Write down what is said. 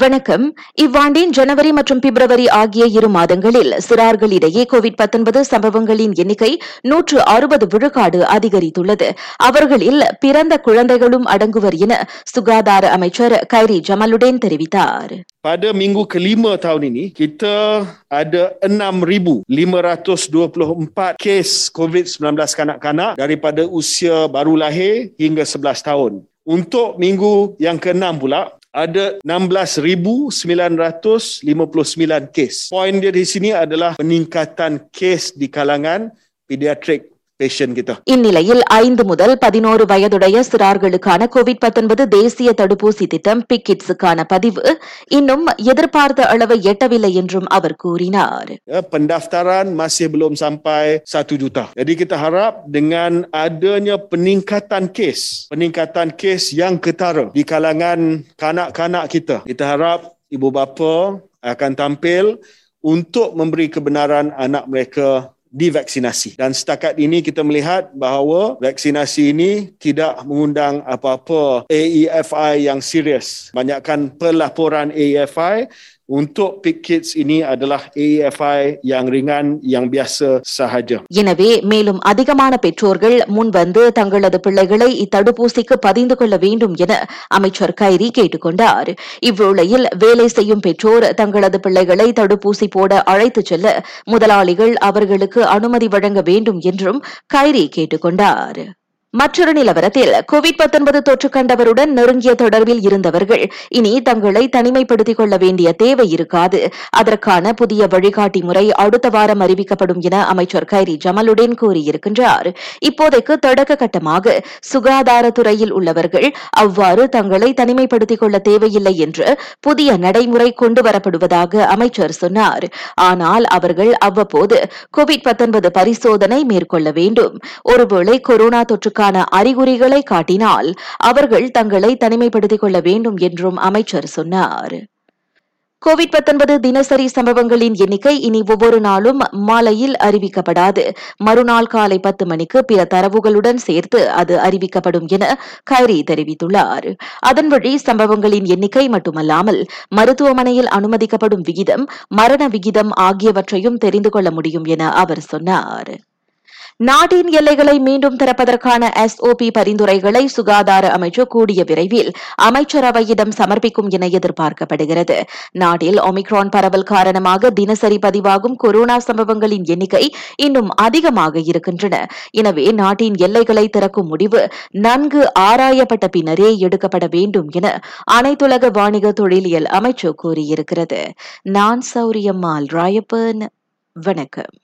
வணக்கம். இவ்வாண்டின் ஜனவரி மற்றும் பிப்ரவரி ஆகிய இரு மாதங்களில் சிறார்களிடையே கோவிட் சம்பவங்களின் எண்ணிக்கை நூற்று அறுபது விழுக்காடு அதிகரித்துள்ளது. அவர்களில் பிறந்த குழந்தைகளும் அடங்குவர் என சுகாதார அமைச்சர் கைரி ஜமலுடன் தெரிவித்தார். Pada minggu kelima tahun ini, kita ada 6,524 kes COVID-19 kanak-kanak daripada usia baru lahir hingga 11 tahun. Untuk minggu yang keenam pula, ada 16,959 kes. Poin dia di sini adalah peningkatan kes di kalangan pediatrik patient kita. இந்நிலையில் ஐந்து முதல் பதினோரு வயதுடைய சிறார்களுக்கான Covid 19 தேசிய தடுப்பூசி திட்டம் பிக்கிட்ஸுக்கான பதிவு இன்னும் எதிர்பார்த்த அளவை எட்டவில்லை என்றும் அவர் கூறினார் Ya, pendaftaran masih belum sampai 1 juta. Jadi kita harap dengan adanya peningkatan kes, peningkatan kes yang ketara di kalangan kanak-kanak kita, kita harap ibu bapa akan tampil untuk memberi kebenaran anak mereka divaksinasi. Dan setakat ini kita melihat bahawa vaksinasi ini tidak mengundang apa-apa AEFI yang serius. Banyakkan pelaporan AEFI untuk PIC kids ini adalah AEFI yang ringan, yang biasa sahaja. எனவே மேலும் அதிகமான பெற்றோர்கள் முன்வந்து தங்களது பிள்ளைகளை இத்தடுப்பூசிக்கு பதிந்து கொள்ள வேண்டும் என அமைச்சர் கைரி கேட்டுக்கொண்டார் இவ்வேளையில் வேலை செய்யும் பெற்றோர் தங்களது பிள்ளைகளை தடுப்பூசி போட அழைத்துச் செல்ல முதலாளிகள் அவர்களுக்கு அனுமதி வழங்க வேண்டும் என்றும் கைரி கேட்டுக்கொண்டார் மற்றொரு நிலவரத்தில் கோவிட் தொற்று கண்டவருடன் நெருங்கிய தொடர்பில் இருந்தவர்கள் இனி தங்களை தனிமைப்படுத்திக் கொள்ள வேண்டிய தேவை இருக்காது. அதற்கான புதிய வழிகாட்டி முறை அடுத்த வாரம் அறிவிக்கப்படும் என அமைச்சர் கைரி ஜமலுடன் கூறியிருக்கின்றார். இப்போதைக்கு தொடக்க கட்டமாக சுகாதாரத்துறையில் உள்ளவர்கள் அவ்வாறு தங்களை தனிமைப்படுத்திக் கொள்ள தேவையில்லை என்று புதிய நடைமுறை கொண்டு வரப்படுவதாக அமைச்சர் சொன்னார். ஆனால் அவர்கள் அவ்வப்போது கோவிட் பரிசோதனை மேற்கொள்ள வேண்டும். ஒருவேளை கொரோனா அதற்கான அறிகுறிகளை காட்டினால் அவர்கள் தங்களை தனிமைப்படுத்திக் கொள்ள வேண்டும் என்றும் அமைச்சர் சொன்னார். கோவிட் தினசரி சம்பவங்களின் எண்ணிக்கை இனி ஒவ்வொரு நாளும் மாலையில் அறிவிக்கப்படாது. மறுநாள் காலை பத்து மணிக்கு பிற தரவுகளுடன் சேர்த்து அது அறிவிக்கப்படும் என கைரி தெரிவித்துள்ளார். அதன் வழி சம்பவங்களின் எண்ணிக்கை மட்டுமல்லாமல் மருத்துவமனையில் அனுமதிக்கப்படும் விகிதம் மரண விகிதம் ஆகியவற்றையும் தெரிந்து கொள்ள முடியும் என அவர் சொன்னார். நாட்டின் எல்லைகளை மீண்டும் திறப்பதற்கான எஸ்ஓபி பரிந்துரைகளை சுகாதார அமைச்சர் கூடிய விரைவில் அமைச்சரவையிடம் சமர்ப்பிக்கும் என எதிர்பார்க்கப்படுகிறது. நாட்டில் ஒமிக்ரான் பரவல் காரணமாக தினசரி பதிவாகும் கொரோனா சம்பவங்களின் எண்ணிக்கை இன்னும் அதிகமாக இருக்கின்றன. எனவே நாட்டின் எல்லைகளை திறக்கும் முடிவு நன்கு ஆராயப்பட்ட பின்னரே எடுக்கப்பட வேண்டும் என அனைத்துலக வாணிக தொழிலியல் அமைச்சர் கூறியிருக்கிறது. நான் சௌரியம்மாள் ராயப்பன். வணக்கம்.